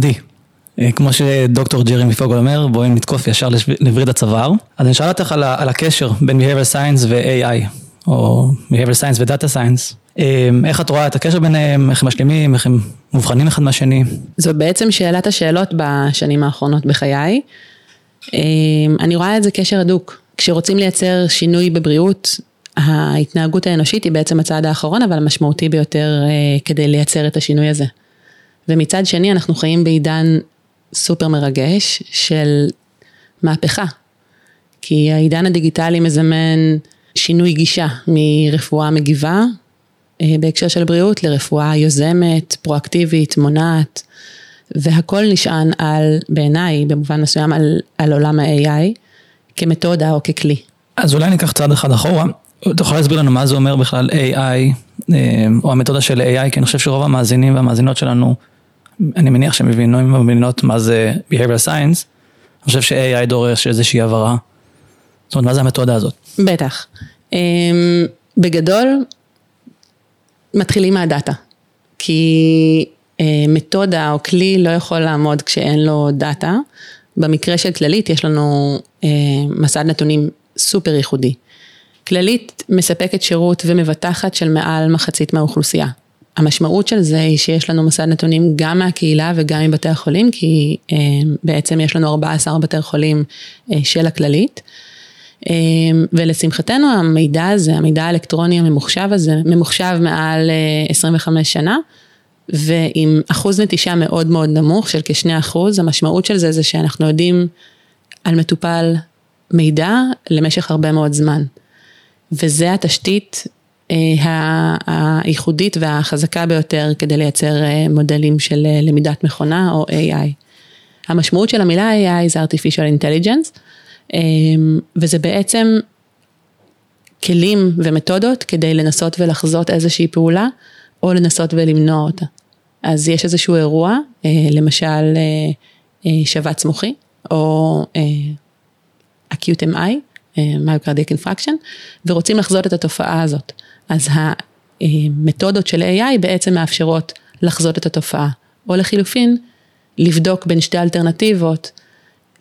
עדי, אה, כמו שדוקטור ג'רמי פוגל אומר, בואי נתקוף ישר לווריד הצוואר. אז אני אשאל אותך על, על הקשר בין Behavior Science ו-AI, או Behavior Science ו-Data Science. אה, איך את רואה את הקשר ביניהם, איך הם משלימים, איך הם מובחנים אחד מהשני? זו בעצם שאלת השאלות בשנים האחרונות בחיי. אה, אני רואה את זה קשר הדוק. כשרוצים לייצר שינוי בבריאות, ההתנהגות האנושית היא בעצם הצעד האחרון, אבל המשמעותי ביותר כדי לייצר את השינוי הזה. ומצד שני אנחנו חיים בעידן סופר מרגש של מהפכה. כי העידן הדיגיטלי מזמן שינוי גישה מרפואה מגיבה אה, בהקשר של בריאות לרפואה יוזמת, פרואקטיבית, מונעת, והכל נשען על, בעיניי, במובן מסוים, על, על עולם ה-AI כמתודה או ככלי. אז אולי ניקח צעד אחד אחורה, אתה יכול להסביר לנו מה זה אומר בכלל AI, אה, או המתודה של AI, כי אני חושב שרוב המאזינים והמאזינות שלנו אני מניח שהם מבינים ומבינות מה זה Behavioral Science, אני חושב ש-AI דורש איזושהי הבהרה. זאת אומרת, מה זה המתודה הזאת? בטח. אמ, בגדול, מתחילים מהדאטה. כי אה, מתודה או כלי לא יכול לעמוד כשאין לו דאטה. במקרה של כללית יש לנו אה, מסד נתונים סופר ייחודי. כללית מספקת שירות ומבטחת של מעל מחצית מהאוכלוסייה. המשמעות של זה היא שיש לנו מסד נתונים גם מהקהילה וגם מבתי החולים, כי אה, בעצם יש לנו 14 בתי חולים אה, של הכללית. אה, ולשמחתנו המידע הזה, המידע האלקטרוני הממוחשב הזה, ממוחשב מעל 25 שנה, ועם אחוז נטישה מאוד מאוד נמוך של כשני אחוז, המשמעות של זה זה שאנחנו יודעים על מטופל מידע למשך הרבה מאוד זמן. וזה התשתית הייחודית והחזקה ביותר כדי לייצר אה, מודלים של אה, למידת מכונה או AI. המשמעות של המילה AI זה artificial intelligence, וזה בעצם כלים ומתודות כדי לנסות ולחזות איזושהי פעולה, או לנסות ולמנוע אותה. אז יש איזשהו אירוע, למשל שבץ מוחי, או acute MI, מיוקרדיק אינפרקשן, ורוצים לחזות את התופעה הזאת. אז המתודות של AI בעצם מאפשרות לחזות את התופעה, או לחילופין, לבדוק בין שתי אלטרנטיבות,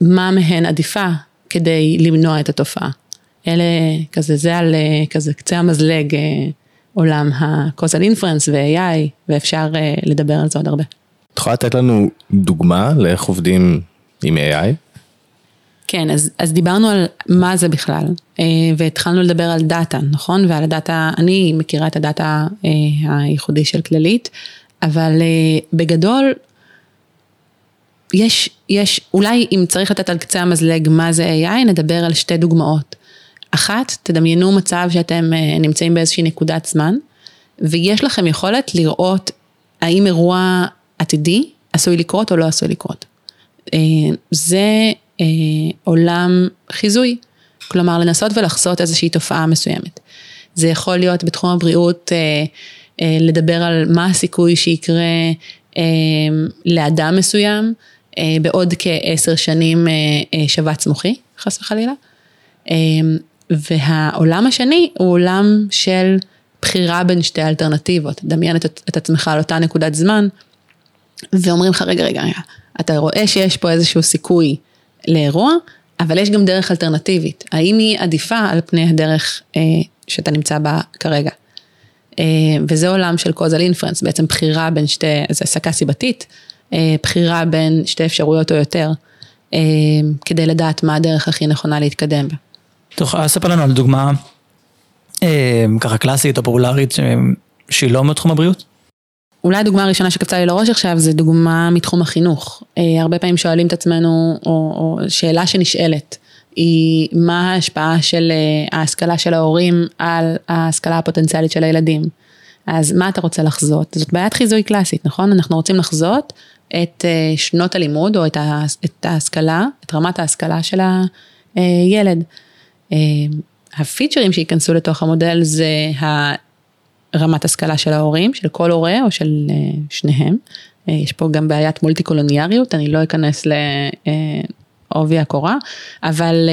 מה מהן עדיפה כדי למנוע את התופעה. אלה כזה, זה על כזה קצה המזלג עולם ה-causal inference ו-AI, ואפשר לדבר על זה עוד הרבה. את יכולה לתת לנו דוגמה לאיך עובדים עם AI? כן, אז, אז דיברנו על מה זה בכלל, אה, והתחלנו לדבר על דאטה, נכון? ועל הדאטה, אני מכירה את הדאטה אה, הייחודי של כללית, אבל אה, בגדול, יש, יש, אולי אם צריך לתת על קצה המזלג מה זה AI, נדבר על שתי דוגמאות. אחת, תדמיינו מצב שאתם נמצאים באיזושהי נקודת זמן, ויש לכם יכולת לראות האם אירוע עתידי עשוי לקרות או לא עשוי לקרות. זה אה, עולם חיזוי, כלומר לנסות ולחזות איזושהי תופעה מסוימת. זה יכול להיות בתחום הבריאות אה, אה, לדבר על מה הסיכוי שיקרה אה, לאדם מסוים אה, בעוד כעשר שנים אה, אה, שבץ מוחי, חס וחלילה. אה, והעולם השני הוא עולם של בחירה בין שתי אלטרנטיבות. דמיין את, את עצמך על אותה נקודת זמן, ואומרים לך, רגע, רגע, רגע, אתה רואה שיש פה איזשהו סיכוי לאירוע, אבל יש גם דרך אלטרנטיבית. האם היא עדיפה על פני הדרך אה, שאתה נמצא בה כרגע? אה, וזה עולם של causal inference, בעצם בחירה בין שתי, זה הסקה סיבתית, אה, בחירה בין שתי אפשרויות או יותר, אה, כדי לדעת מה הדרך הכי נכונה להתקדם בה. אתה יכולה לספר לנו על דוגמה אה, ככה קלאסית או פופולרית שהיא לא מתחום הבריאות? אולי הדוגמה הראשונה שקפצה לי לראש עכשיו זה דוגמה מתחום החינוך. אה, הרבה פעמים שואלים את עצמנו, או, או שאלה שנשאלת, היא מה ההשפעה של אה, ההשכלה של ההורים על ההשכלה הפוטנציאלית של הילדים. אז מה אתה רוצה לחזות? זאת בעיית חיזוי קלאסית, נכון? אנחנו רוצים לחזות את אה, שנות הלימוד או את ההשכלה, את רמת ההשכלה של הילד. הפיצ'רים שייכנסו לתוך המודל זה רמת השכלה של ההורים, של כל הורה או של אה, שניהם. אה, יש פה גם בעיית מולטי קולוניאריות, אני לא אכנס לעובי אה, הקורה, אבל,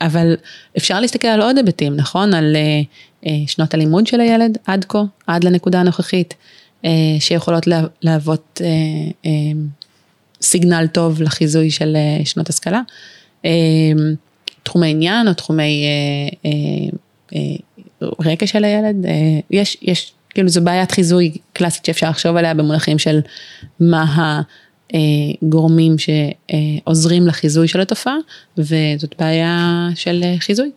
אבל אפשר להסתכל על עוד היבטים, נכון? על שנות הלימוד של הילד עד כה, עד לנקודה הנוכחית, שיכולות להוות סיגנל טוב לחיזוי של אה, שנות השכלה. אה, תחומי עניין או תחומי רקע של הילד, אה, יש, יש, כאילו זו בעיית חיזוי קלאסית שאפשר לחשוב עליה במונחים של מה הגורמים שעוזרים לחיזוי של התופעה, וזאת בעיה של חיזוי.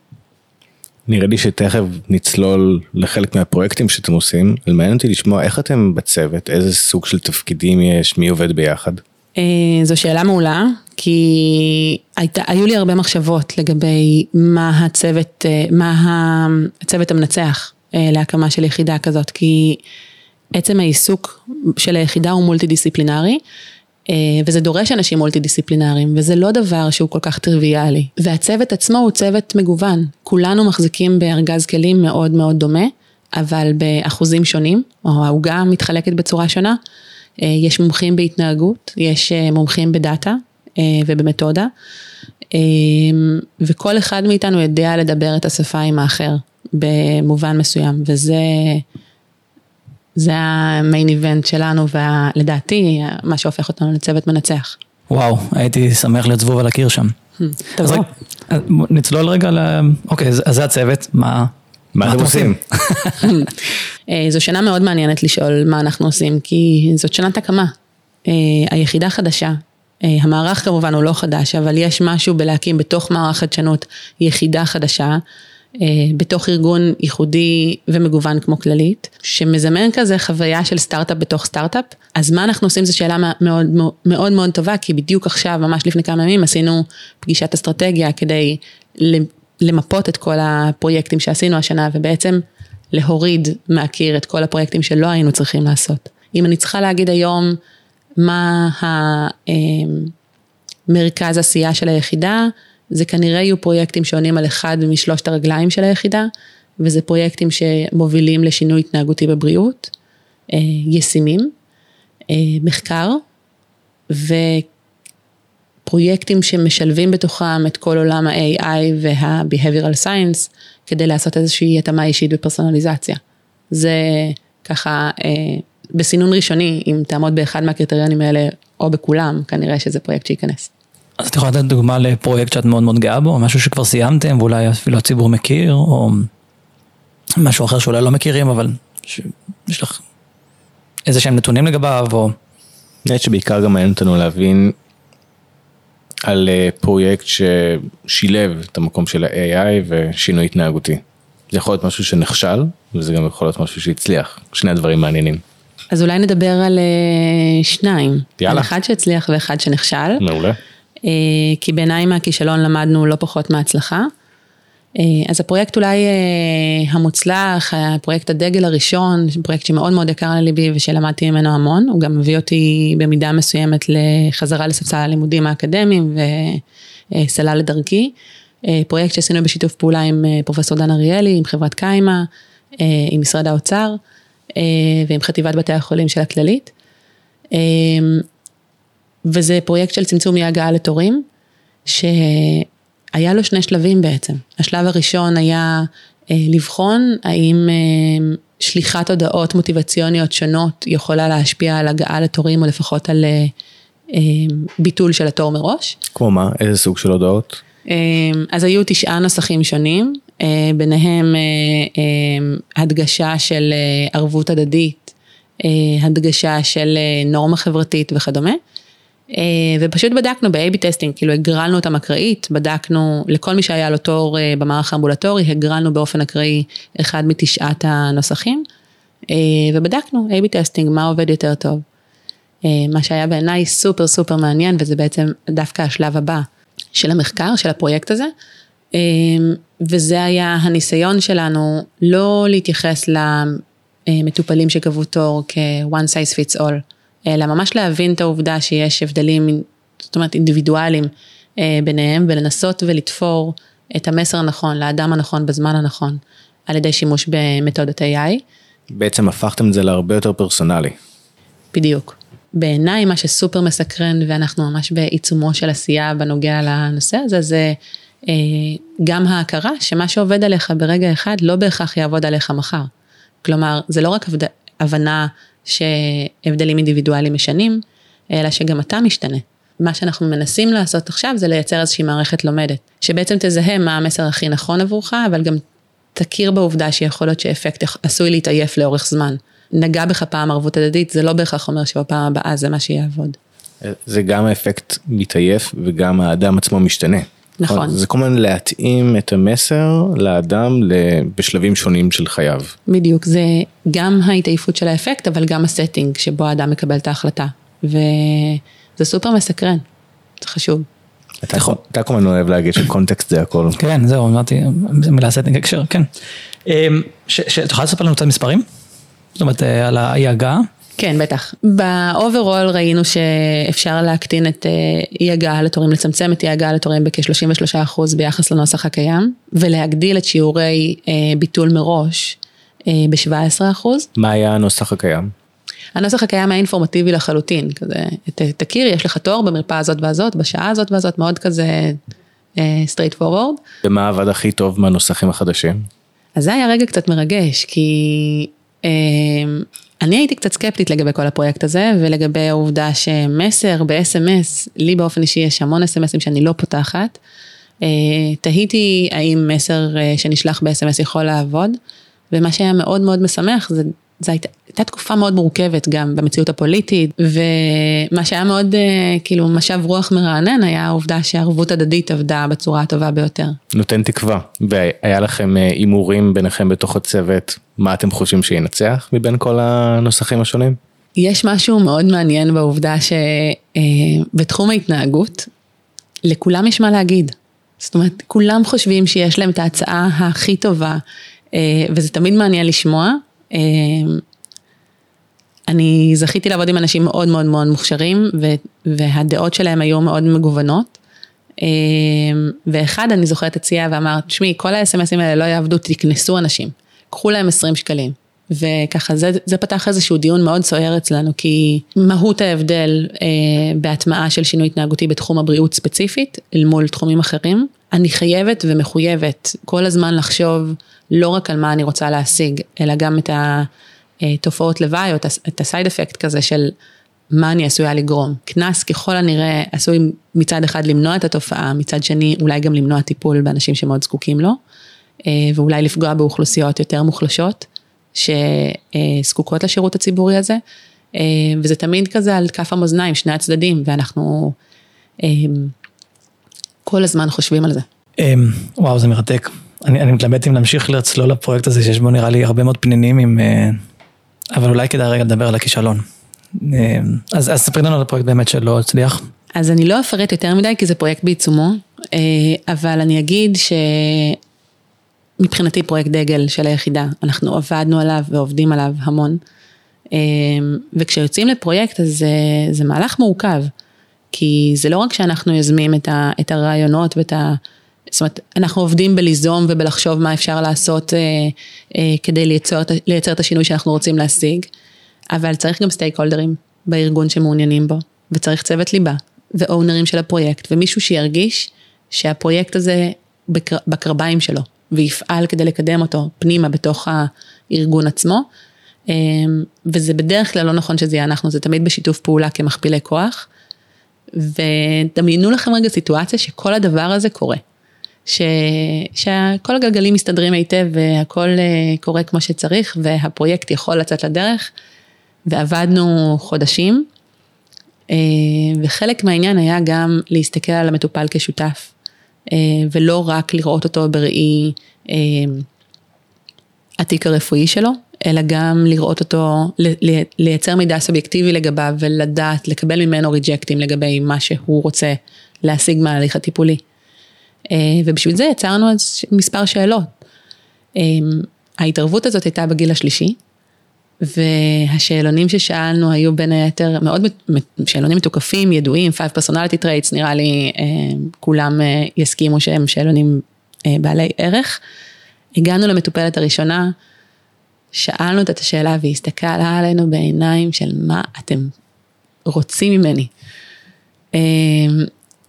נראה לי שתכף נצלול לחלק מהפרויקטים שאתם עושים, מעניין אותי לשמוע איך אתם בצוות, איזה סוג של תפקידים יש, מי עובד ביחד. אה, זו שאלה מעולה, כי היית, היו לי הרבה מחשבות לגבי מה הצוות, אה, מה הצוות המנצח אה, להקמה של יחידה כזאת, כי עצם העיסוק של היחידה הוא מולטי דיסציפלינרי. וזה דורש אנשים מולטי דיסציפלינריים, וזה לא דבר שהוא כל כך טריוויאלי. והצוות עצמו הוא צוות מגוון, כולנו מחזיקים בארגז כלים מאוד מאוד דומה, אבל באחוזים שונים, או העוגה מתחלקת בצורה שונה. אה, יש מומחים בהתנהגות, יש אה, מומחים בדאטה אה, ובמתודה, וכל אחד מאיתנו יודע לדבר את השפה עם האחר במובן מסוים, וזה זה המיין איבנט שלנו, ולדעתי מה שהופך אותנו לצוות מנצח. וואו, הייתי שמח להיות זבוב על הקיר שם. תבוא. נצלול רגע ל... אוקיי, אז זה הצוות, מה... מה אתם עושים? אה, זו שנה מאוד מעניינת לשאול מה אנחנו עושים, כי זאת שנת הקמה. אה, היחידה חדשה. אה, המערך כמובן הוא לא חדש, אבל יש משהו בלהקים בתוך מערך חדשנות יחידה חדשה, בתוך ארגון ייחודי ומגוון כמו כללית, שמזמן כזה חוויה של סטארט-אפ בתוך סטארט-אפ. אז מה אנחנו עושים זו שאלה מאוד מאוד מאוד טובה, כי בדיוק עכשיו, ממש לפני כמה ימים, עשינו פגישת אסטרטגיה כדי למפות את כל הפרויקטים שעשינו השנה, ובעצם להוריד מהקיר את כל הפרויקטים שלא היינו צריכים לעשות. אם אני צריכה להגיד היום מה המרכז עשייה של היחידה, זה כנראה יהיו פרויקטים שעונים על אחד משלושת הרגליים של היחידה, וזה פרויקטים שמובילים לשינוי התנהגותי בבריאות, אה, ישימים, אה, מחקר, ופרויקטים שמשלבים בתוכם את כל עולם ה-AI וה-Behavioral Science, כדי לעשות איזושהי התאמה אישית ופרסונליזציה. זה ככה, אה, בסינון ראשוני, אם תעמוד באחד מהקריטריונים האלה, או בכולם, כנראה שזה פרויקט שייכנס. אז את יכולה לתת דוגמה לפרויקט שאת מאוד מאוד גאה בו, משהו שכבר סיימתם ואולי אפילו הציבור מכיר, או משהו אחר שאולי לא מכירים, אבל יש לך איזה שהם נתונים לגביו, או... נראה שבעיקר גם מעניין אותנו להבין על אה, פרויקט ששילב את המקום של ה-AI ושינוי התנהגותי. זה יכול להיות משהו שנכשל, וזה גם יכול להיות משהו שהצליח, שני הדברים מעניינים. אז אולי נדבר על אה, שניים. יאללה. על אחד שהצליח ואחד שנכשל. מעולה. אה, כי בעיניי מהכישלון למדנו לא פחות מההצלחה. אה, אז הפרויקט אולי אה, המוצלח, הפרויקט הדגל הראשון, פרויקט שמאוד מאוד יקר לליבי ושלמדתי ממנו המון, הוא גם מביא אותי במידה מסוימת לחזרה לספסל הלימודים האקדמיים וסלל לדרכי. פרויקט שעשינו בשיתוף פעולה עם פרופסור דן אריאלי, עם חברת קיימה, עם משרד האוצר ועם חטיבת בתי החולים של הכללית. וזה פרויקט של צמצום אי הגעה לתורים, שהיה לו שני שלבים בעצם. השלב הראשון היה אה, לבחון האם אה, שליחת הודעות מוטיבציוניות שונות יכולה להשפיע על הגעה לתורים, או לפחות על אה, אה, ביטול של התור מראש. כמו מה? איזה סוג של הודעות? אה, אז היו תשעה נוסחים שונים, אה, ביניהם אה, אה, הדגשה של אה, ערבות הדדית, אה, הדגשה של אה, נורמה חברתית וכדומה. אה, ופשוט בדקנו ב-AB testing, כאילו הגרלנו אותם אקראית, בדקנו לכל מי שהיה לו תור אה, במערך האמבולטורי, הגרלנו באופן אקראי אחד מתשעת הנוסחים, אה, ובדקנו AB testing, מה עובד יותר טוב. מה שהיה בעיניי סופר סופר מעניין, וזה בעצם דווקא השלב הבא של המחקר, של הפרויקט הזה, וזה היה הניסיון שלנו לא להתייחס למטופלים שקבעו תור כ-one size fits all. אלא ממש להבין את העובדה שיש הבדלים, זאת אומרת אינדיבידואלים אה, ביניהם, ולנסות ולתפור את המסר הנכון לאדם הנכון בזמן הנכון, על ידי שימוש במתודת AI. בעצם הפכתם את זה להרבה יותר פרסונלי. בדיוק. בעיניי מה שסופר מסקרן, ואנחנו ממש בעיצומו של עשייה בנוגע לנושא הזה, זה אה, גם ההכרה שמה שעובד עליך ברגע אחד לא בהכרח יעבוד עליך מחר. כלומר, זה לא רק הבנה שהבדלים אינדיבידואליים משנים, אלא שגם אתה משתנה. מה שאנחנו מנסים לעשות עכשיו זה לייצר איזושהי מערכת לומדת, שבעצם תזהה מה המסר הכי נכון עבורך, אבל גם תכיר בעובדה שיכול להיות שאפקט עשוי להתעייף לאורך זמן. נגע בך פעם ערבות הדדית, זה לא בהכרח אומר שבפעם הבאה זה מה שיעבוד. זה גם האפקט מתעייף וגם האדם עצמו משתנה. נכון. זה כל הזמן להתאים את המסר לאדם בשלבים שונים של חייו. בדיוק, זה גם ההתעייפות של האפקט, אבל גם ה-setting שבו האדם מקבל את ההחלטה. וזה סופר מסקרן, זה חשוב. אתה כל הזמן אוהב להגיד ש-context זה הכל. כן, זהו, אמרתי, מילה setting הקשר, כן. אמ, יכול לספר לנו קצת מספרים? זאת אומרת, אה, על האי הגעה? כן, בטח. באוברול ראינו שאפשר להקטין את אה, אי הגעה לתורים, לצמצם את אי הגעה לתורים בכ-33% ביחס לנוסח הקיים, ולהגדיל את שיעורי אה, ביטול מראש ב-17%. מה היה הנוסח הקיים? הנוסח הקיים היה אינפורמטיבי לחלוטין, כזה, ת, תכיר, יש לך תור במרפאה הזאת והזאת, בשעה הזאת והזאת, מאוד כזה straight אה, forward. ומה עבד הכי טוב מהנוסחים החדשים? אז זה היה רגע קצת מרגש, כי אני הייתי קצת סקפטית לגבי כל הפרויקט הזה, ולגבי העובדה שמסר ב-SMS, לי באופן אישי יש המון SMSים שאני לא פותחת. אה, תהיתי האם מסר uh, שנשלח ב-SMS יכול לעבוד, ומה שהיה מאוד מאוד משמח זה זו הייתה, הייתה תקופה מאוד מורכבת גם במציאות הפוליטית, ומה שהיה מאוד כאילו משב רוח מרענן היה העובדה שערבות הדדית עבדה בצורה הטובה ביותר. נותן תקווה, והיה לכם הימורים ביניכם בתוך הצוות, מה אתם חושבים שינצח מבין כל הנוסחים השונים? יש משהו מאוד מעניין בעובדה שבתחום ההתנהגות, לכולם יש מה להגיד. זאת אומרת, כולם חושבים שיש להם את ההצעה הכי טובה, וזה תמיד מעניין לשמוע. אני זכיתי לעבוד עם אנשים מאוד מאוד מאוד מוכשרים, והדעות שלהם היו מאוד מגוונות. ואחד, אני זוכרת, הציע ואמר, תשמעי, כל ה-SMSים האלה לא יעבדו, תקנסו אנשים, קחו להם 20 שקלים. וככה, זה, זה פתח איזשהו דיון מאוד סוער אצלנו, כי מהות ההבדל אה, בהטמעה של שינוי התנהגותי בתחום הבריאות ספציפית, אל מול תחומים אחרים, אני חייבת ומחויבת כל הזמן לחשוב לא רק על מה אני רוצה להשיג, אלא גם את התופעות לוואי או את הסייד אפקט כזה של מה אני עשויה לגרום. קנס ככל הנראה עשוי מצד אחד למנוע את התופעה, מצד שני אולי גם למנוע טיפול באנשים שמאוד זקוקים לו, אה, ואולי לפגוע באוכלוסיות יותר מוחלשות שזקוקות לשירות הציבורי הזה, אה, וזה תמיד כזה על כף המאזניים, שני הצדדים, ואנחנו אה, כל הזמן חושבים על זה. וואו, זה מרתק. אני, אני מתלבט אם להמשיך לצלול לפרויקט הזה, שיש בו נראה לי הרבה מאוד פנינים עם... אבל אולי כדאי רגע לדבר על הכישלון. אז, אז ספרי לנו על הפרויקט באמת שלא הצליח. אז אני לא אפרט יותר מדי, כי זה פרויקט בעיצומו, אבל אני אגיד שמבחינתי פרויקט דגל של היחידה, אנחנו עבדנו עליו ועובדים עליו המון. וכשיוצאים לפרויקט אז זה, זה מהלך מורכב, כי זה לא רק שאנחנו יוזמים את, ה, את הרעיונות ואת ה... זאת אומרת, אנחנו עובדים בליזום ובלחשוב מה אפשר לעשות אה, אה, כדי לייצר, לייצר את השינוי שאנחנו רוצים להשיג, אבל צריך גם סטייק הולדרים בארגון שמעוניינים בו, וצריך צוות ליבה, ואונרים של הפרויקט, ומישהו שירגיש שהפרויקט הזה בקר, בקרביים שלו, ויפעל כדי לקדם אותו פנימה בתוך הארגון עצמו, אה, וזה בדרך כלל לא נכון שזה יהיה אנחנו, זה תמיד בשיתוף פעולה כמכפילי כוח. ודמיינו לכם רגע סיטואציה שכל הדבר הזה קורה. ש... שכל הגלגלים מסתדרים היטב והכל אה, קורה כמו שצריך והפרויקט יכול לצאת לדרך ועבדנו חודשים אה, וחלק מהעניין היה גם להסתכל על המטופל כשותף אה, ולא רק לראות אותו בראי התיק הרפואי שלו, אלא גם לראות אותו, לייצר מידע סובייקטיבי לגביו ולדעת, לקבל ממנו ריג'קטים לגבי מה שהוא רוצה להשיג מההליך הטיפולי. אה, ובשביל זה יצרנו מספר שאלות. אה, ההתערבות הזאת הייתה בגיל השלישי, והשאלונים ששאלנו היו בין היתר מאוד, שאלונים מתוקפים, ידועים, 5 personality traits, נראה לי אה, כולם יסכימו שהם שאלונים בעלי ערך. הגענו למטופלת הראשונה, שאלנו את השאלה והיא הסתכלה עלינו בעיניים של מה אתם רוצים ממני.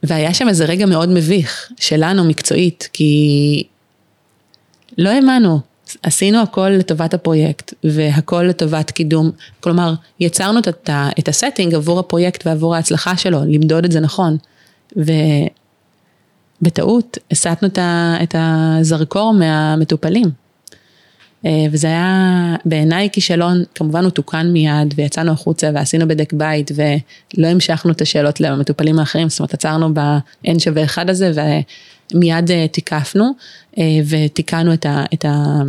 והיה שם איזה רגע מאוד מביך שלנו מקצועית, כי לא האמנו. עשינו הכל לטובת הפרויקט, והכל לטובת קידום, כלומר, יצרנו את, את ה-setting עבור הפרויקט ועבור ההצלחה שלו, למדוד את זה נכון. ובטעות הסטנו את הזרקור מהמטופלים. אה, וזה היה בעיניי כישלון, כמובן הוא תוקן מיד ויצאנו החוצה ועשינו בדק בית ולא המשכנו את השאלות למטופלים האחרים, זאת אומרת עצרנו ב-N שווה אחד הזה ומיד אה, תיקפנו אה, ותיקנו את, ה, את, ה,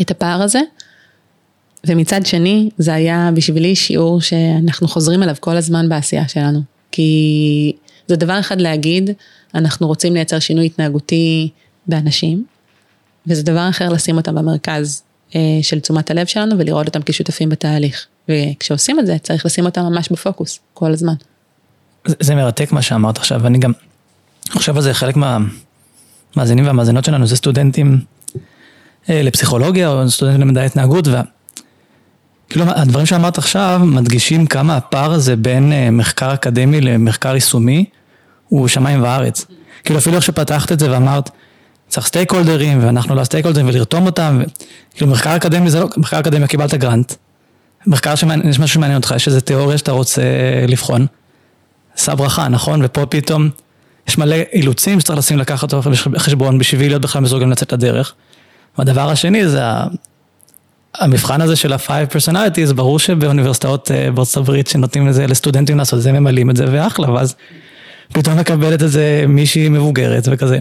את הפער הזה. ומצד שני זה היה בשבילי שיעור שאנחנו חוזרים אליו כל הזמן בעשייה שלנו, כי זה דבר אחד להגיד, אנחנו רוצים לייצר שינוי התנהגותי באנשים, וזה דבר אחר לשים אותם במרכז אה, של תשומת הלב שלנו ולראות אותם כשותפים בתהליך. וכשעושים את זה צריך לשים אותם ממש בפוקוס כל הזמן. זה, זה מרתק מה שאמרת עכשיו, ואני גם חושב על זה חלק מהמאזינים והמאזינות שלנו זה סטודנטים אה, לפסיכולוגיה או סטודנטים למדעי התנהגות. וה... כאילו הדברים שאמרת עכשיו מדגישים כמה הפער הזה בין אה, מחקר אקדמי למחקר יישומי הוא שמיים וארץ. כאילו אפילו איך שפתחת את זה ואמרת צריך stakeholderים, ואנחנו לא ה-stakeholderים, ולרתום אותם, ו... כאילו מחקר אקדמי זה לא, מחקר אקדמי קיבלת grant, מחקר שמעניין, יש משהו שמעניין אותך, יש איזה תיאוריה שאתה רוצה לבחון, עשה בברכה, נכון? ופה פתאום יש מלא אילוצים שצריך לשים לקחת אותו בחשבון בשביל להיות בכלל מסוגלים לצאת לדרך. והדבר השני זה המבחן הזה של ה-five personalities, ברור שבאוניברסיטאות אה, בארצות הברית שנותנים לזה לסטודנטים לעשות את זה, ממלאים את זה ואחלה, ואז פתאום מקבלת את זה מישהי מבוגרת וכזה.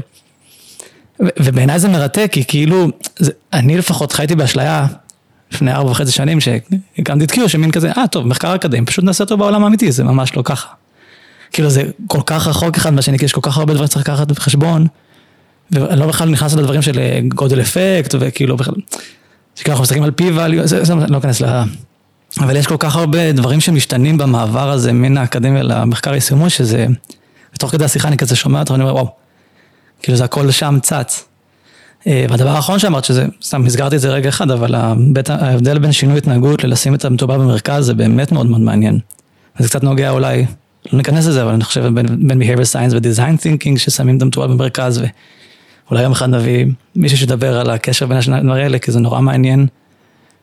ובעיניי זה מרתק, כי כאילו, זה, אני לפחות חייתי באשליה לפני ארבע וחצי שנים, שהקמתי את קיו, שמין כזה, אה טוב, מחקר אקדמי, פשוט נעשה אותו בעולם האמיתי, זה ממש לא ככה. כאילו זה כל כך רחוק אחד מהשני, כי יש כל כך הרבה דברים שצריך לקחת בחשבון, ואני לא בכלל נכנס לדברים של אה, גודל אפקט, וכאילו בכלל, שכאילו אנחנו מסתכלים על פי ואליו, זה, זה לא אכנס ל... אבל יש כל כך הרבה דברים שמשתנים במעבר הזה מן האקדמיה למחקר יישומו, שזה, ותוך כדי השיחה אני כזה שומע אותך, ואני אומר, וואו. כאילו זה הכל שם צץ. אה, והדבר האחרון שאמרת, שזה, סתם הסגרתי את זה רגע אחד, אבל הבית, ההבדל בין שינוי התנהגות ללשים את המטובל במרכז זה באמת מאוד מאוד מעניין. זה קצת נוגע אולי, לא ניכנס לזה, אבל אני חושב בין, בין behavior science ו-design thinking ששמים את המטובל במרכז, ואולי יום אחד נביא מישהו שידבר על הקשר בין השניים האלה, כי זה נורא מעניין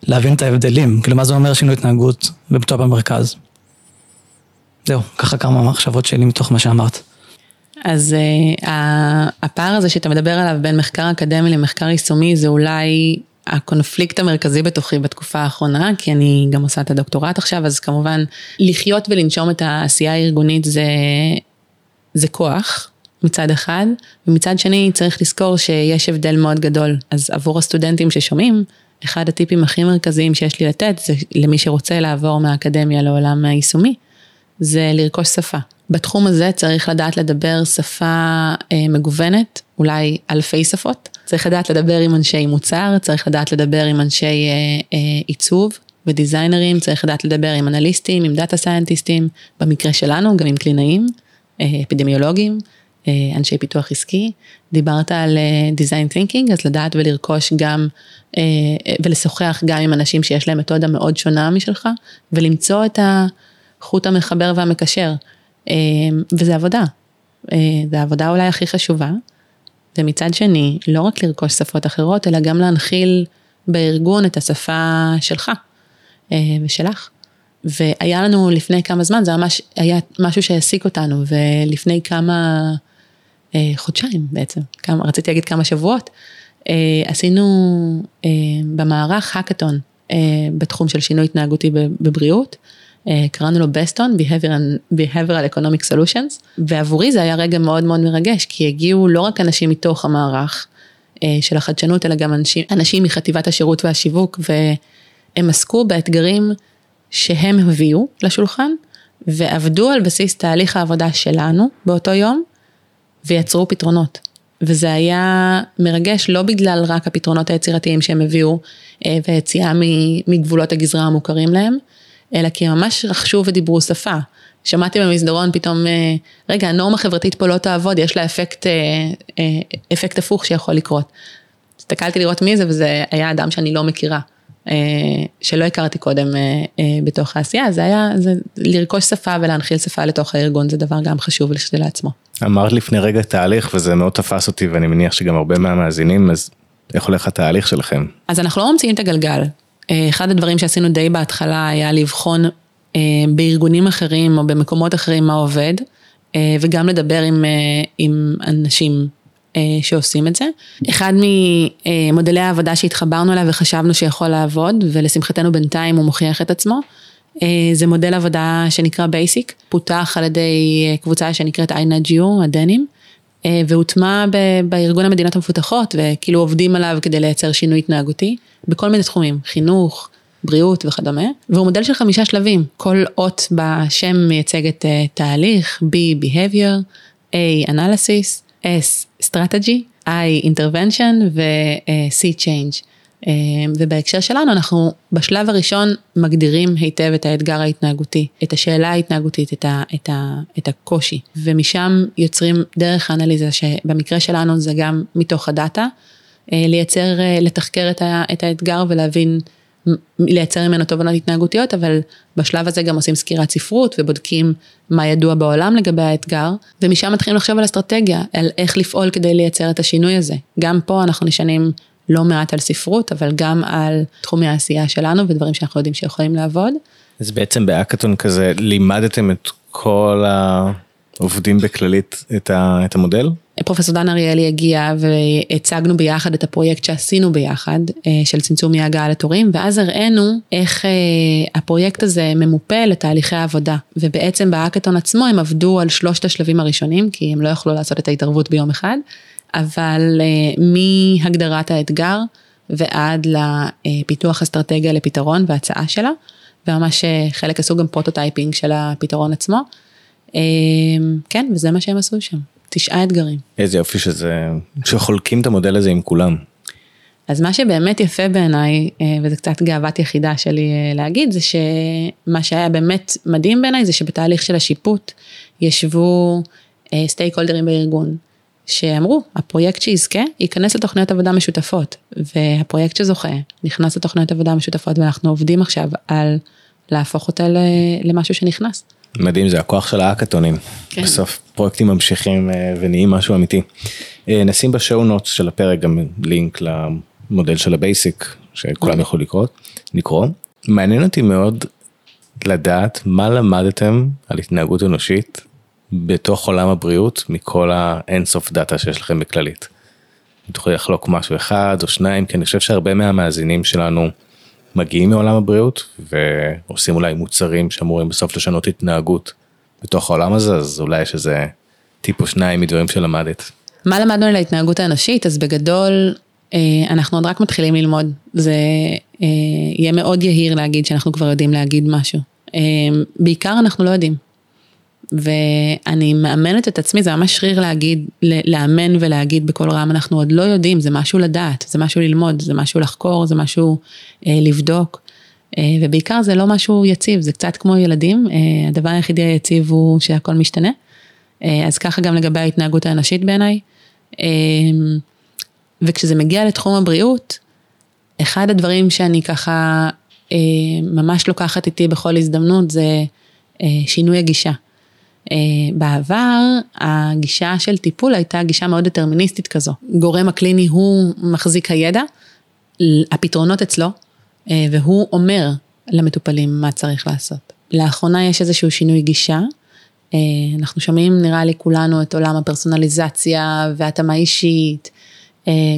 להבין את ההבדלים, כאילו מה זה אומר שינוי התנהגות ומטובל במרכז. זהו, ככה כמה מחשבות שלי מתוך מה שאמרת. אז uh, הפער הזה שאתה מדבר עליו בין מחקר אקדמי למחקר יישומי זה אולי הקונפליקט המרכזי בתוכי בתקופה האחרונה, כי אני גם עושה את הדוקטורט עכשיו, אז כמובן לחיות ולנשום את העשייה הארגונית זה, זה כוח מצד אחד, ומצד שני צריך לזכור שיש הבדל מאוד גדול. אז עבור הסטודנטים ששומעים, אחד הטיפים הכי מרכזיים שיש לי לתת זה למי שרוצה לעבור מהאקדמיה לעולם היישומי, זה לרכוש שפה. בתחום הזה צריך לדעת לדבר שפה אה, מגוונת, אולי אלפי שפות. צריך לדעת לדבר עם אנשי מוצר, צריך לדעת לדבר עם אנשי אה, אה, עיצוב ו-designerים, צריך לדעת לדבר עם אנליסטים, עם data scientistים, במקרה שלנו גם עם קלינאים, אה, אפידמיולוגים, אה, אנשי פיתוח עסקי. דיברת על דיזיין uh, תינקינג, אז לדעת ולרכוש גם, אה, ולשוחח גם עם אנשים שיש להם מתודה מאוד שונה משלך, ולמצוא את החוט המחבר והמקשר. אמ, וזה עבודה. אה, זה העבודה אולי הכי חשובה. ומצד שני, לא רק לרכוש שפות אחרות, אלא גם להנחיל בארגון את השפה שלך אה, ושלך. והיה לנו לפני כמה זמן, זה ממש היה משהו שהעסיק אותנו, ולפני כמה אה, חודשיים בעצם, כמה, רציתי להגיד כמה שבועות, עשינו במערך האקתון בתחום של שינוי התנהגותי בבריאות. אה, קראנו לו בסטון, Behavioral, Behavioral Economic Solutions, ועבורי זה היה רגע מאוד מאוד מרגש, כי הגיעו לא רק אנשים מתוך המערך אה, של החדשנות, אלא גם אנשים, אנשים מחטיבת השירות והשיווק, והם עסקו באתגרים שהם הביאו לשולחן, ועבדו על בסיס תהליך העבודה שלנו באותו יום, ויצרו פתרונות. וזה היה מרגש לא בגלל רק הפתרונות היצירתיים שהם הביאו, אה, ויציאה מגבולות הגזרה המוכרים להם, אלא כי הם ממש רכשו ודיברו שפה. שמעתי במסדרון פתאום, אה, רגע, הנורמה החברתית פה לא תעבוד, יש לה אפקט, אה, אה, אפקט הפוך שיכול לקרות. הסתכלתי לראות מי זה, וזה היה אדם שאני לא מכירה, שלא הכרתי קודם בתוך העשייה, זה היה, זה לרכוש שפה ולהנחיל שפה לתוך הארגון, זה דבר גם חשוב לעצמו. אמרת לפני רגע תהליך, וזה מאוד תפס אותי, ואני מניח שגם הרבה מהמאזינים, אז איך הולך התהליך שלכם? אז אנחנו לא ממציאים את הגלגל. אה, אחד הדברים שעשינו די בהתחלה היה לבחון אה, בארגונים אחרים או במקומות אחרים מה עובד, אה, וגם לדבר עם, עם אנשים שעושים את זה. אחד ממודלי העבודה שהתחברנו אליו וחשבנו שיכול לעבוד, ולשמחתנו בינתיים הוא מוכיח את עצמו, זה מודל עבודה שנקרא BASIC, פותח על ידי קבוצה שנקראת iNudgeU, הדנים. והוטמע בארגון המדינות המפותחות וכאילו עובדים עליו כדי לייצר שינוי התנהגותי בכל מיני תחומים, חינוך, בריאות וכדומה, והוא מודל של חמישה שלבים, כל אות בשם מייצגת uh, תהליך, B, behavior, A, analysis, S, strategy, I, intervention ו-C, change. Uh, ובהקשר שלנו אנחנו בשלב הראשון מגדירים היטב את האתגר ההתנהגותי, את השאלה ההתנהגותית, את, ה, את, ה, את הקושי, ומשם יוצרים דרך האנליזה שבמקרה שלנו זה גם מתוך הדאטה, uh, לייצר, uh, לתחקר את, ה, את האתגר ולהבין לייצר ממנו תובנות התנהגותיות, אבל בשלב הזה גם עושים סקירת ספרות ובודקים מה ידוע בעולם לגבי האתגר, ומשם מתחילים לחשוב על אסטרטגיה, על איך לפעול כדי לייצר את השינוי הזה. גם פה אנחנו נשענים לא מעט על ספרות, אבל גם על תחומי העשייה שלנו ודברים שאנחנו יודעים שיכולים לעבוד. אז בעצם באקתון כזה לימדתם את כל העובדים בכללית את, ה, את המודל? פרופסור דן אריאלי הגיע והצגנו ביחד את הפרויקט שעשינו ביחד אה, של צמצום אי הגעה לתורים ואז הראינו איך אה, הפרויקט הזה ממופה לתהליכי העבודה ובעצם בהאקתון עצמו הם עבדו על שלושת השלבים הראשונים כי הם לא יכלו לעשות את ההתערבות ביום אחד אבל אה, מהגדרת האתגר ועד לפיתוח אסטרטגיה לפתרון והצעה שלה וממש חלק עשו גם prototyping של הפתרון עצמו. כן וזה מה שהם עשו שם. תשעה אתגרים. איזה יופי שזה, שחולקים את המודל הזה עם כולם. אז מה שבאמת יפה בעיניי, אה, וזה קצת גאוות יחידה שלי אה, להגיד, זה שמה שהיה באמת מדהים בעיניי זה שבתהליך של השיפוט ישבו סטייק אה, הולדרים בארגון, שאמרו, הפרויקט שיזכה ייכנס לתוכניות עבודה משותפות, והפרויקט שזוכה נכנס לתוכניות עבודה משותפות, ואנחנו עובדים עכשיו על להפוך אותה למשהו שנכנס. מדהים זה הכוח של האקתונים. כן. בסוף פרויקטים ממשיכים אה, ונהיים משהו אמיתי. אה, נשים ב show notes של הפרק גם לינק למודל של ה BASIC שכולם יכולו לקרוא. לקרוא. מעניין אותי מאוד לדעת מה למדתם על התנהגות אנושית בתוך עולם הבריאות מכל האינסוף data שיש לכם בכללית. תוכלי לחלוק משהו אחד או שניים כי אני חושב שהרבה מהמאזינים שלנו. מגיעים מעולם הבריאות ועושים אולי מוצרים שאמורים בסוף לשנות התנהגות בתוך העולם הזה, אז אולי יש איזה טיפ או שניים מדברים שלמדת. מה למדנו על ההתנהגות האנושית? אז בגדול, אה, אנחנו עוד רק מתחילים ללמוד. זה אה, יהיה מאוד יהיר להגיד שאנחנו כבר יודעים להגיד משהו. אה, בעיקר אנחנו לא יודעים. ואני מאמנת את עצמי, זה ממש שריר להגיד, לאמן ולהגיד בקול רם, אנחנו עוד לא יודעים, זה משהו לדעת, זה משהו ללמוד, זה משהו לחקור, זה משהו אה, לבדוק. אה, ובעיקר זה לא משהו יציב, זה קצת כמו ילדים, אה, הדבר היחידי היציב הוא שהכל משתנה. אה, אז ככה גם לגבי ההתנהגות האנושית בעיניי. אה, וכשזה מגיע לתחום הבריאות, אחד הדברים שאני ככה אה, ממש לוקחת איתי בכל הזדמנות זה אה, שינוי הגישה. אה, בעבר הגישה של טיפול הייתה גישה מאוד דטרמיניסטית כזו. גורם הקליני הוא מחזיק הידע, הפתרונות אצלו, אה, והוא אומר למטופלים מה צריך לעשות. לאחרונה יש איזשהו שינוי גישה. אה, אנחנו שומעים נראה לי כולנו את עולם הפרסונליזציה והתאמה אישית.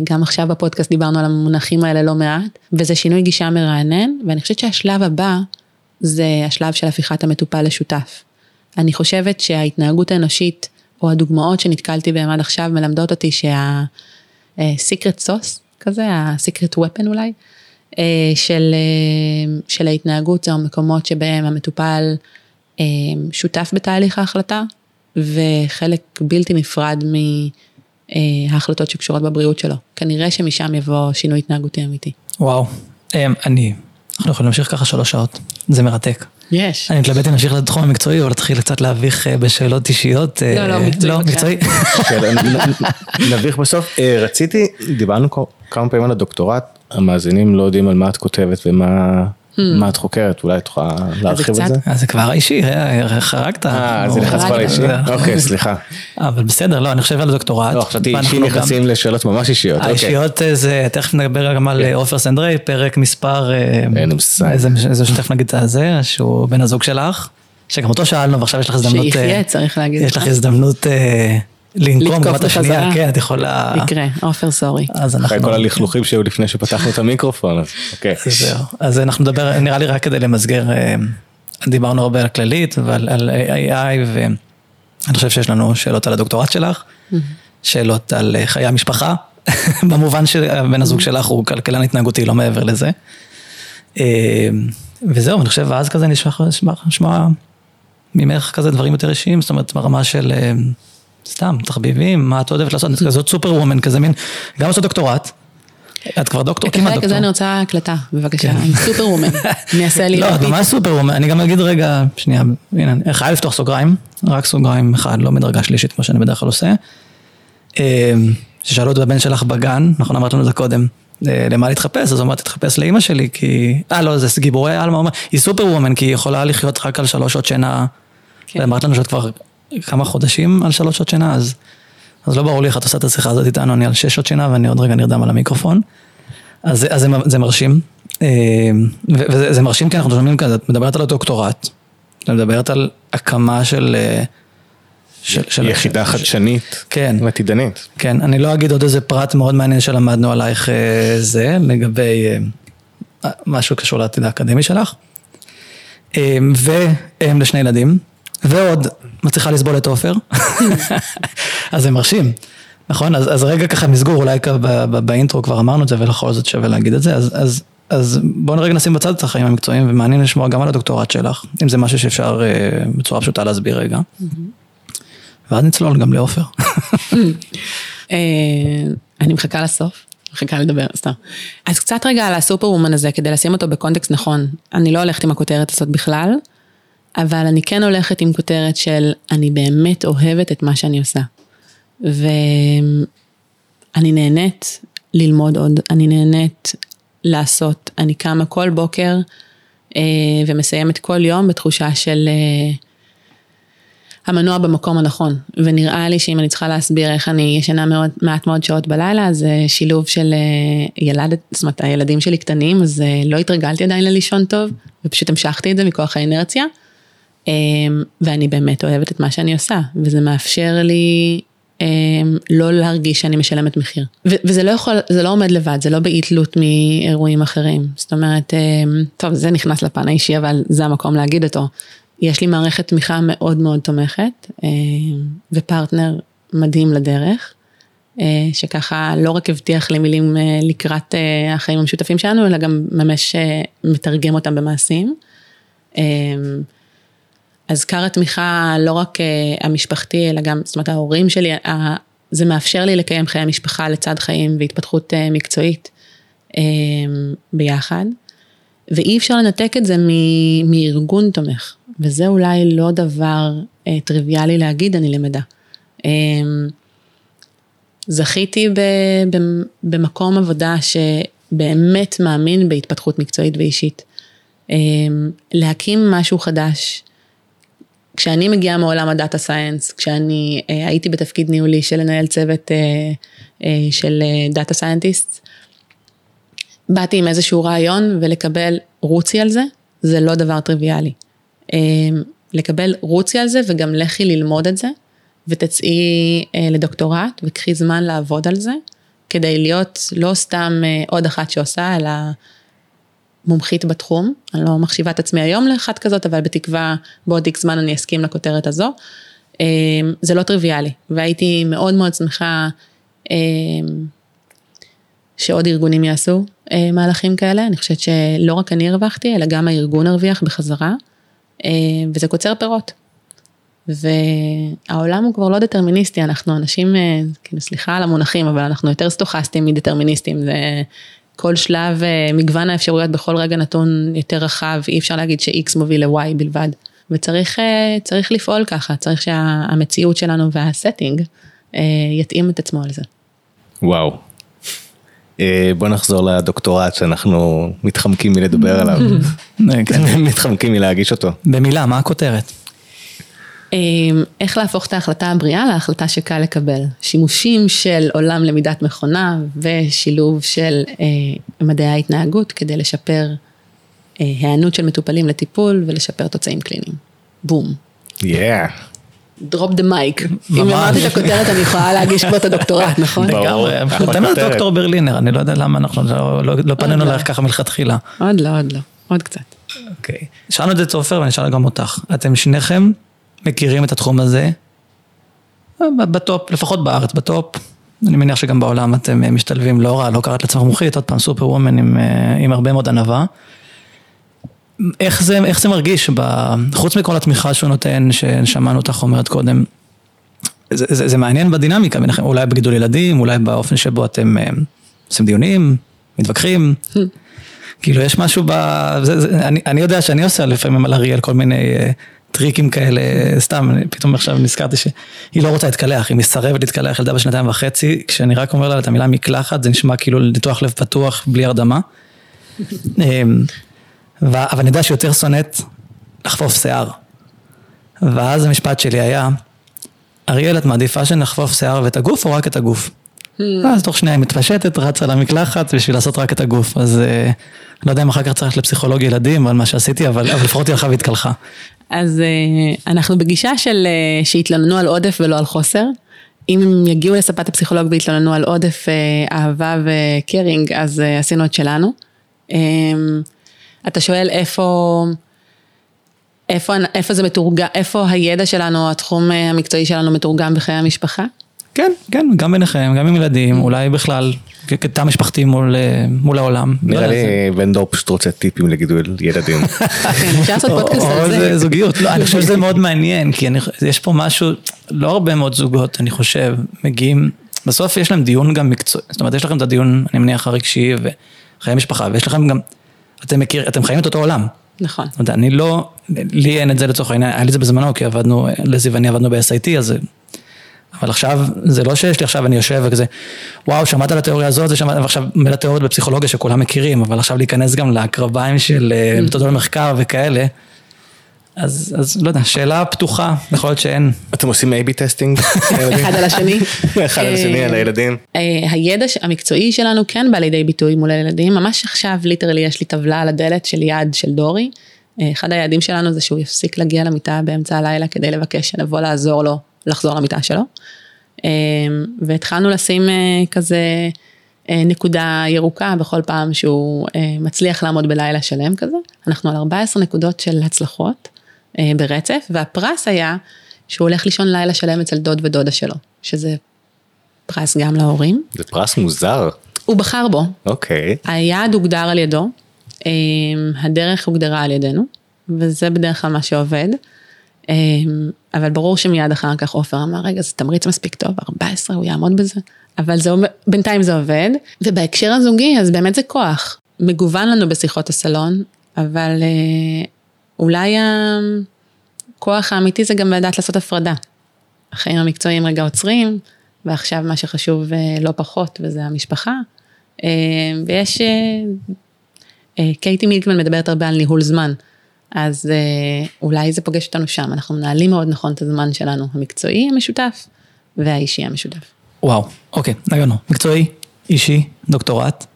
גם עכשיו בפודקאסט דיברנו על המונחים האלה לא מעט, וזה שינוי גישה מרענן, ואני חושבת שהשלב הבא זה השלב של הפיכת המטופל לשותף. אני חושבת שההתנהגות האנושית, או הדוגמאות שנתקלתי בהן עד עכשיו, מלמדות אותי שה-secret sauce כזה, ה-secret weapon אולי, אה, של, אה, של ההתנהגות, זה המקומות שבהם המטופל אה, שותף בתהליך ההחלטה, וחלק בלתי נפרד מההחלטות שקשורות בבריאות שלו. כנראה שמשם יבוא שינוי התנהגותי אמיתי. וואו, אני, אנחנו יכולים להמשיך ככה שלוש שעות, זה מרתק. יש. אני מתלבט אם להמשיך לתחום המקצועי או להתחיל קצת להביך אה, בשאלות אישיות. אה, לא, לא, מקצועי. לא, מקצועי. נביך בסוף. אה, רציתי, דיברנו כמה פעמים על הדוקטורט, המאזינים לא יודעים על מה את כותבת ומה מה את חוקרת? אולי את יכולה להרחיב על קצת- זה? אז זה כבר אישי, אה, חרגת. אה, זה נכנס כבר חרגת. לאישי? אוקיי, סליחה. אבל בסדר, לא, אני חושב על דוקטורט. לא, חשבתי אישי נכנסים לשאלות ממש אישיות. אוקיי. האישיות אה, זה, תכף נדבר גם על אה, עופר סנדרי, פרק מספר... אין מושג. איזה, איזה שתכף נגיד את הזה, שהוא בן הזוג שלך, שגם אותו שאלנו ועכשיו יש לך הזדמנות... שיחיה, צריך להגיד. יש לך. הזדמנות לנקום את השנייה. כן, את יכולה... יקרה, עופר סורי. אז אחרי אנחנו... כל הלכלוכים שהיו לפני שפתחנו את המיקרופון, אז אוקיי. אז זהו. אז אנחנו נדבר, נראה לי רק כדי למסגר, אה, דיברנו הרבה על כללית ועל על AI, ואני חושב שיש לנו שאלות על הדוקטורט שלך, שאלות על אה, חיי המשפחה, במובן שבן הזוג שלך הוא כלכלן התנהגותי, לא מעבר לזה. אה, וזהו, אני חושב, ואז כזה נשמע, נשמע, נשמע ממך כזה דברים יותר אישיים, זאת אומרת, ברמה של סתם, תחביבים, מה את אוהבת לעשות, את כזאת סופר וומן, כזה מין, גם לעשות דוקטורט. את כבר דוקטור, כמעט דוקטור. כזה אני רוצה הקלטה, בבקשה. כן. סופר וומן. אני אעשה לי... לא, את. ממש סופר וומן, אני גם אגיד רגע, שנייה, הנה, אני חייב לפתוח סוגריים, רק סוגריים אחד, לא מדרגה שלישית, כמו שאני בדרך כלל עושה. אה, ששאלו את הבן שלך בגן, נכון אמרת לנו את זה קודם, אה, למה להתחפש, אז הוא אמר, תתחפש לאימא שלי, כי, אה לא, זה גיבורי עלמה, היא סופר וומן, כי היא יכולה לחיות רק על שלוש שעות שינה, כן. ואמרת לנו שאת כבר כמה חודשים על שלוש שעות שינה, אז, אז לא ברור לי איך את עושה את השיחה הזאת איתנו, אני על שש שעות שינה, ואני עוד רגע נרדם על המיקרופון. אז, אז זה, זה מרשים, אה, וזה זה מרשים כי אנחנו שומעים כזה, את מדברת על הדוקטורט, את מדברת על הקמה של... אה, של, של יחידה של- חדשנית. כן. ועתידנית. כן, אני לא אגיד עוד איזה פרט מאוד מעניין שלמדנו עלייך אה, זה, לגבי משהו קשור לעתיד האקדמי שלך. ואם לשני ילדים, ועוד מצליחה לסבול את עופר, אז זה מרשים, נכון? אז, אז רגע ככה מסגור, אולי כ- ב- ב- באינטרו כבר אמרנו את זה, ולכל זאת שווה להגיד את זה, אז, אז, אז בואו רגע נשים בצד את החיים המקצועיים, ומעניין לשמוע גם על הדוקטורט שלך, אם זה משהו שאפשר אה, בצורה פשוטה להסביר רגע. ואז נצלול גם לעופר. אה, אני מחכה לסוף, מחכה לדבר, סתם. אז קצת רגע על הסופר וומן הזה, כדי לשים אותו בקונטקסט נכון. אני לא הולכת עם הכותרת הזאת בכלל, אבל אני כן הולכת עם כותרת של אני באמת אוהבת את מה שאני עושה. ואני נהנית ללמוד עוד, אני נהנית לעשות. אני קמה כל בוקר אה, ומסיימת כל יום בתחושה של... אה, המנוע במקום הנכון, ונראה לי שאם אני צריכה להסביר איך אני ישנה מאוד, מעט מאוד שעות בלילה, אז אה, שילוב של אה, ילדת, זאת אומרת הילדים שלי קטנים, אז אה, לא התרגלתי עדיין ללישון טוב, ופשוט המשכתי את זה מכוח האינרציה, ואני באמת אוהבת את מה שאני עושה, וזה מאפשר לי אה, לא להרגיש שאני משלמת מחיר. וזה לא יכול, זה לא עומד לבד, זה לא באי תלות מאירועים אחרים. זאת אומרת, אה, טוב, זה נכנס לפן האישי, אבל זה המקום להגיד אותו. יש לי מערכת תמיכה מאוד מאוד תומכת, ופרטנר מדהים לדרך, אה, שככה לא רק הבטיח לי מילים אה, לקראת אה, החיים המשותפים שלנו, אלא גם ממש מתרגם אותם במעשים. אז כר התמיכה לא רק אה, המשפחתי, אלא גם, זאת אומרת ההורים שלי, ה- זה מאפשר לי לקיים חיי משפחה לצד חיים והתפתחות אה, מקצועית אה, ביחד. ואי אפשר לנתק את זה מ- מארגון תומך, וזה אולי לא דבר אה, טריוויאלי להגיד, אני למדה. אה, זכיתי ב, ב, במקום עבודה שבאמת מאמין בהתפתחות מקצועית ואישית. אה, להקים משהו חדש. כשאני מגיעה מעולם הדאטה סייאנס, כשאני אה, הייתי בתפקיד ניהולי של לנהל צוות אה, אה, של data scientist, באתי עם איזשהו רעיון ולקבל רוצי על זה, זה לא דבר טריוויאלי. אה, לקבל רוצי על זה וגם לכי ללמוד את זה, ותצאי אה, לדוקטורט וקחי זמן לעבוד על זה, כדי להיות לא סתם אה, עוד אחת שעושה, אלא מומחית בתחום. אני לא מחשיבה את עצמי היום לאחת כזאת, אבל בתקווה בעוד איקס זמן אני אסכים לכותרת הזו. אה, זה לא טריוויאלי, והייתי מאוד מאוד שמחה אה, שעוד ארגונים יעשו אה, מהלכים כאלה, אני חושבת שלא רק אני הרווחתי, אלא גם הארגון הרוויח בחזרה, וזה קוצר פירות. והעולם הוא כבר לא דטרמיניסטי, אנחנו אנשים, כאילו סליחה על המונחים, אבל אנחנו יותר סטוכסטים מדטרמיניסטים, זה כל שלב, אה, מגוון האפשרויות בכל רגע נתון יותר רחב, אי אפשר להגיד ש-X מוביל ל-Y בלבד. וצריך אה, צריך לפעול ככה, צריך שהמציאות שלנו והסטינג אה, יתאים את עצמו לזה. וואו. אה, בוא נחזור לדוקטורט שאנחנו מתחמקים מלדבר עליו. כן. מתחמקים מלהגיש אותו. במילה, מה הכותרת? אמ, איך להפוך את ההחלטה הבריאה להחלטה שקל לקבל. שימושים של עולם למידת מכונה ושילוב של אה, מדעי ההתנהגות כדי לשפר אה, היענות של מטופלים לטיפול ולשפר תוצאים קליניים. boom. Yeah. drop the mic. אם. אמרתי את הכותרת אני יכולה להגיש כבר את הדוקטורט, נכון? ברור. לגמרי, לנו כותרת. דוקטור ברלינר, אני לא יודע למה אנחנו לא- לא לא פנינו לא. אלייך ככה מלכתחילה. עוד לא, עוד לא, עוד קצת. אוקיי. שאלנו את זה את עופר ואני אשאל גם אותך. אתם שניכם מכירים את התחום הזה? ב top, לפחות בארץ ב top. אני מניח שגם בעולם אתם אה, משתלבים לא רע, לא קראת לעצמך מומחית, עוד פעם superwoman עם, אה, עם הרבה מאוד ענווה. איך זה, איך זה מרגיש, ב, חוץ מכל התמיכה שהוא נותן, ששמענו אותך אומרת קודם, זה, זה, זה מעניין בדינמיקה ביניכם, אולי בגידול ילדים, אולי באופן שבו אתם אה, עושים דיונים, מתווכחים. כאילו יש משהו ב... זה, זה, אני, אני יודע שאני עושה לפעמים על אריאל כל מיני טריקים כאלה, סתם, פתאום עכשיו נזכרתי שהיא לא רוצה להתקלח, היא מסרבת להתקלח, ילדה בשנתיים וחצי, כשאני רק אומר לה את המילה מקלחת, זה נשמע כאילו ניתוח לב פתוח בלי הרדמה. אמ, ו- אבל אני יודע שהיא יותר שונאת לחפוף שיער. ואז המשפט שלי היה, אריאל, את מעדיפה שנחפוף שיער ואת הגוף או רק את הגוף? ואז תוך שנייה היא מתפשטת, רצה למקלחת בשביל לעשות רק את הגוף. אז אה, לא יודע אם אחר כך צריך לפסיכולוג ילדים על מה שעשיתי, אבל לפחות היא הלכה והתקלחה. אז אה, אנחנו בגישה של אה, שהתלוננו על עודף ולא על חוסר. אם הם יגיעו לספת הפסיכולוג והתלוננו על עודף אה, אהבה וקרינג, אז עשינו את שלנו. אתה שואל איפה, איפה, איפה זה מתורגם, איפה הידע שלנו, התחום המקצועי שלנו מתורגם בחיי המשפחה? כן, כן, גם ביניכם, גם עם ילדים, אולי בכלל, כתא משפחתי מול, אה, מול העולם. נראה לא לי יודע, זה- בן דור פשוט רוצה טיפים לגידול ילדים. כן, אפשר לעשות פודקאסט או- על או זה. זוגיות, לא, אני חושב שזה מאוד מעניין, כי אני, יש פה משהו, לא הרבה מאוד זוגות, אני חושב, מגיעים, בסוף יש להם דיון גם מקצועי, זאת אומרת, יש לכם את הדיון, אני מניח, הרגשי וחיי משפחה, ויש לכם גם, אתם מכיר, אתם חיים את אותו עולם. נכון. אני לא, לי אין את זה לצורך העניין, היה לי את זה בזמנו, כי עבדנו, לזיו ואני עבדנו ב-SIT, אז... אבל עכשיו, זה לא שיש לי עכשיו, אני יושב וכזה, וואו, שמעת על התיאוריה הזאת, זה שמעת, ועכשיו מלא תיאוריות בפסיכולוגיה שכולם מכירים, אבל עכשיו להיכנס גם לקרביים של אה, מתודות מחקר וכאלה, אז, אז לא יודע, שאלה פתוחה, יכול להיות שאין. אתם עושים A-B testing? אחד על השני. אחד על השני, על הילדים. אה, הידע המקצועי שלנו כן בא לידי ביטוי מול הילדים, ממש עכשיו ליטרלי יש לי טבלה על הדלת של יעד של דורי. אה, אחד היעדים שלנו זה שהוא יפסיק להגיע למיטה באמצע הלילה כדי לבקש שנבוא לעזור לו לחזור למיטה שלו. אה, והתחלנו לשים אה, כזה אה, נקודה ירוקה בכל פעם שהוא אה, מצליח לעמוד בלילה שלם כזה. אנחנו על 14 נקודות של הצלחות ברצף, והפרס היה שהוא הולך לישון לילה שלם אצל דוד ודודה שלו, שזה פרס גם להורים. זה פרס מוזר. הוא בחר בו, אוקיי. היעד הוגדר על ידו, אה, הדרך הוגדרה על ידינו, וזה בדרך כלל מה שעובד. אבל ברור שמיד אחר כך עופר אמר, רגע, זה תמריץ מספיק טוב, 14, הוא יעמוד בזה. אבל זה, בינתיים זה עובד, ובהקשר הזוגי, אז באמת זה כוח. מגוון לנו בשיחות הסלון, אבל אה, אולי הכוח האמיתי זה גם לדעת לעשות הפרדה. החיים המקצועיים רגע עוצרים, ועכשיו מה שחשוב אה, לא פחות, וזה המשפחה. אה, ויש, קייטי מילקמן מדברת הרבה על ניהול זמן, אז אה, אולי זה פוגש אותנו שם, אנחנו מנהלים מאוד נכון את הזמן שלנו, המקצועי המשותף והאישי המשותף. וואו, אוקיי, נגענו. מקצועי, אישי, דוקטורט.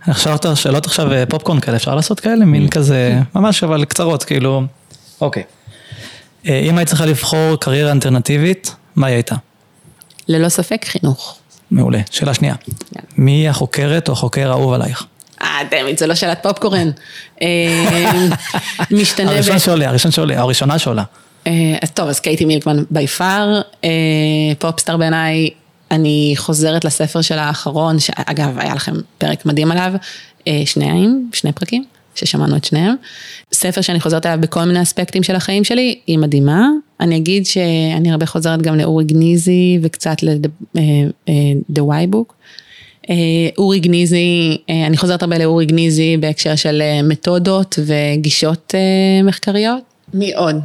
עכשיו אתה שאלות עכשיו אה, פופקורן כאלה, אפשר לעשות כאלה? מין כזה, ממש אבל קצרות, כאילו, אוקיי. אה, אם היית צריכה לבחור קריירה אלטרנטיבית, מה היא הייתה? ללא ספק חינוך. מעולה. שאלה שנייה. מי החוקרת או החוקר האהוב עלייך? אה, דמיט, זה לא שאלת פופקורן. אה, משתנה הראשון שעולה, הראשון שעולה, הראשונה שעולה. אה, אז טוב, אז קייטי מילקמן בי פאר, פופסטאר בעיניי, אני חוזרת לספר של האחרון, שאגב, היה לכם פרק מדהים עליו, אה, שניים, שני פרקים, ששמענו את שניהם. ספר שאני חוזרת אליו בכל מיני אספקטים של החיים שלי, היא מדהימה. אני אגיד שאני הרבה חוזרת גם לאורי גניזי וקצת ל-The Why Book. אה, אורי גניזי, אה, אני חוזרת הרבה לאורי גניזי בהקשר של אה, מתודות וגישות מחקריות. מי עוד?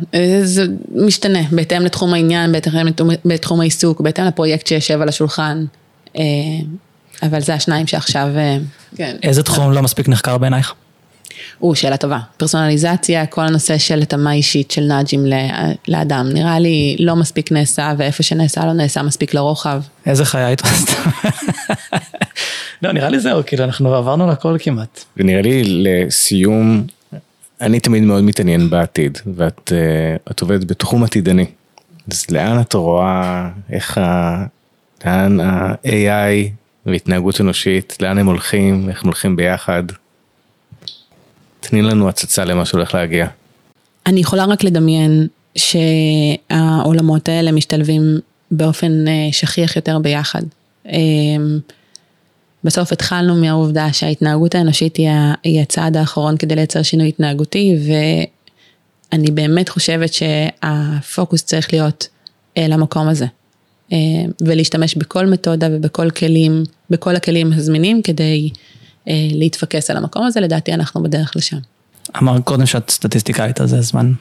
זה משתנה, בהתאם לתחום העניין, בהתאם לתחום- בתחום העיסוק, בהתאם לפרויקט שיושב על השולחן. אבל זה השניים שעכשיו, כן. איזה תחום לא מספיק נחקר בעינייך? או, שאלה טובה. פרסונליזציה, כל הנושא של התאמה אישית של נאג'ים לאדם, נראה לי לא מספיק נעשה, ואיפה שנעשה לא נעשה מספיק לרוחב. איזה חיה היית? לא, נראה לי זהו, כאילו, אנחנו עברנו על הכל כמעט. ונראה לי לסיום, אני תמיד מאוד מתעניין בעתיד, ואת אה, את עובדת בתחום עתידני. אז לאן את רואה, איך ה... לאן ה-AI והתנהגות אנושית, לאן הם הולכים, איך הם הולכים ביחד? תני לנו הצצה למה שהולך להגיע. אני יכולה רק לדמיין שהעולמות האלה משתלבים באופן אה, שכיח יותר ביחד. אה, בסוף התחלנו מהעובדה שההתנהגות האנושית היא הצעד האחרון כדי לייצר שינוי התנהגותי, ואני באמת חושבת שהפוקוס צריך להיות אה, למקום הזה. ולהשתמש בכל מתודה ובכל כלים, בכל הכלים הזמינים כדי להתפקס על המקום הזה, לדעתי אנחנו בדרך לשם. אמר קודם שאת סטטיסטיקאית, אז זה הזמן.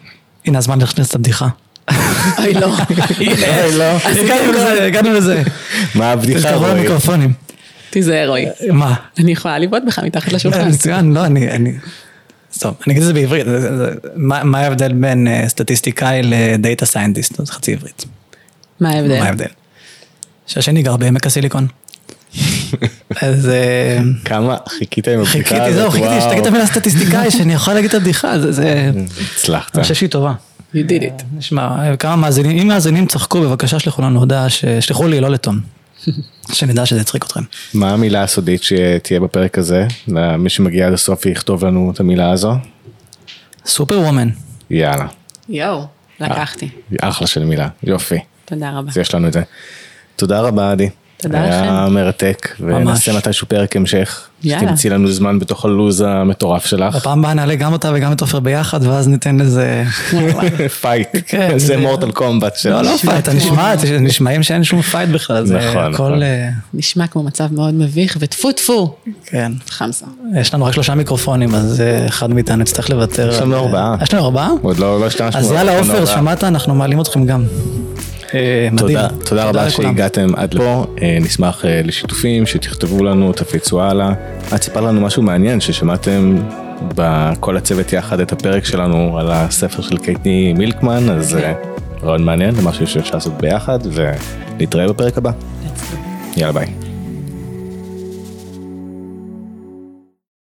הנה הזמן להכניס את הבדיחה. אוי לא. הנה, לא. הגענו לזה, הגענו לזה. מה הבדיחה? רועי? למיקרופונים. תיזהר רועי. מה? אני יכולה לבעוט בך מתחת לשולחן. מצוין, לא, אני, אני, טוב, אני אגיד את זה בעברית, מה מה ההבדל בין אה, סטטיסטיקאי ל data scientist, זה חצי עברית. מה ההבדל? מה ההבדל? שהשני גר בעמק הסיליקון. אז אה, כמה חיכית עם הבדיחה חיכיתי, זהו, חיכיתי שתגיד את המילה סטטיסטיקאי, שאני יכול להגיד את הבדיחה, זה, זה, הצלחת. אני חושב שהיא טובה. You did it. נשמע, כמה מאזינים, אם מאזינים צחקו, בבקשה שלחו לנו הודעה, שלחו לי, לא לטון. שנדע שזה יצחיק אתכם. מה המילה הסודית שתהיה בפרק הזה? מי שמגיע עד הסוף יכתוב לנו את המילה הזו? סופר וומן. יאללה. יואו, לקחתי. אחלה של מילה, יופי. תודה רבה. אז יש לנו את זה. תודה רבה עדי. תודה היה לכם. מרתק, ונעשה מתישהו פרק המשך. יאללה. שתמצאי לנו זמן בתוך הלו"ז המטורף שלך. בפעם הבאה נעלה גם אותה וגם את עופר ביחד, ואז ניתן לזה... fight. כן, זה Mortal Kombat. של- לא, לא fight, נשמעים שאין שום fight בכלל, זה נכון, הכל... נכון. אה, נשמע כמו מצב מאוד מביך, וטפו טפו. כן. חמסה. יש לנו רק שלושה מיקרופונים, אז אה, אחד מאיתנו יצטרך לוותר. יש לנו על- ארבעה. יש לנו ארבעה? עוד לא לא השתמשנו. אז יאללה עופר. שמעת? אנחנו מעלים אתכם גם. אה, מדהים. תודה, תודה רבה לכולם. שהגעתם עד לפה, אה, נשמח אה, לשיתופים, שתכתבו לנו, תפיצו הלאה. את סיפר לנו משהו מעניין ששמעתם בכל הצוות יחד את הפרק שלנו על הספר של קייטני מילקמן, אז רעיון מעניין, זה משהו שאפשר לעשות ביחד, ונתראה בפרק הבא. יאללה ביי.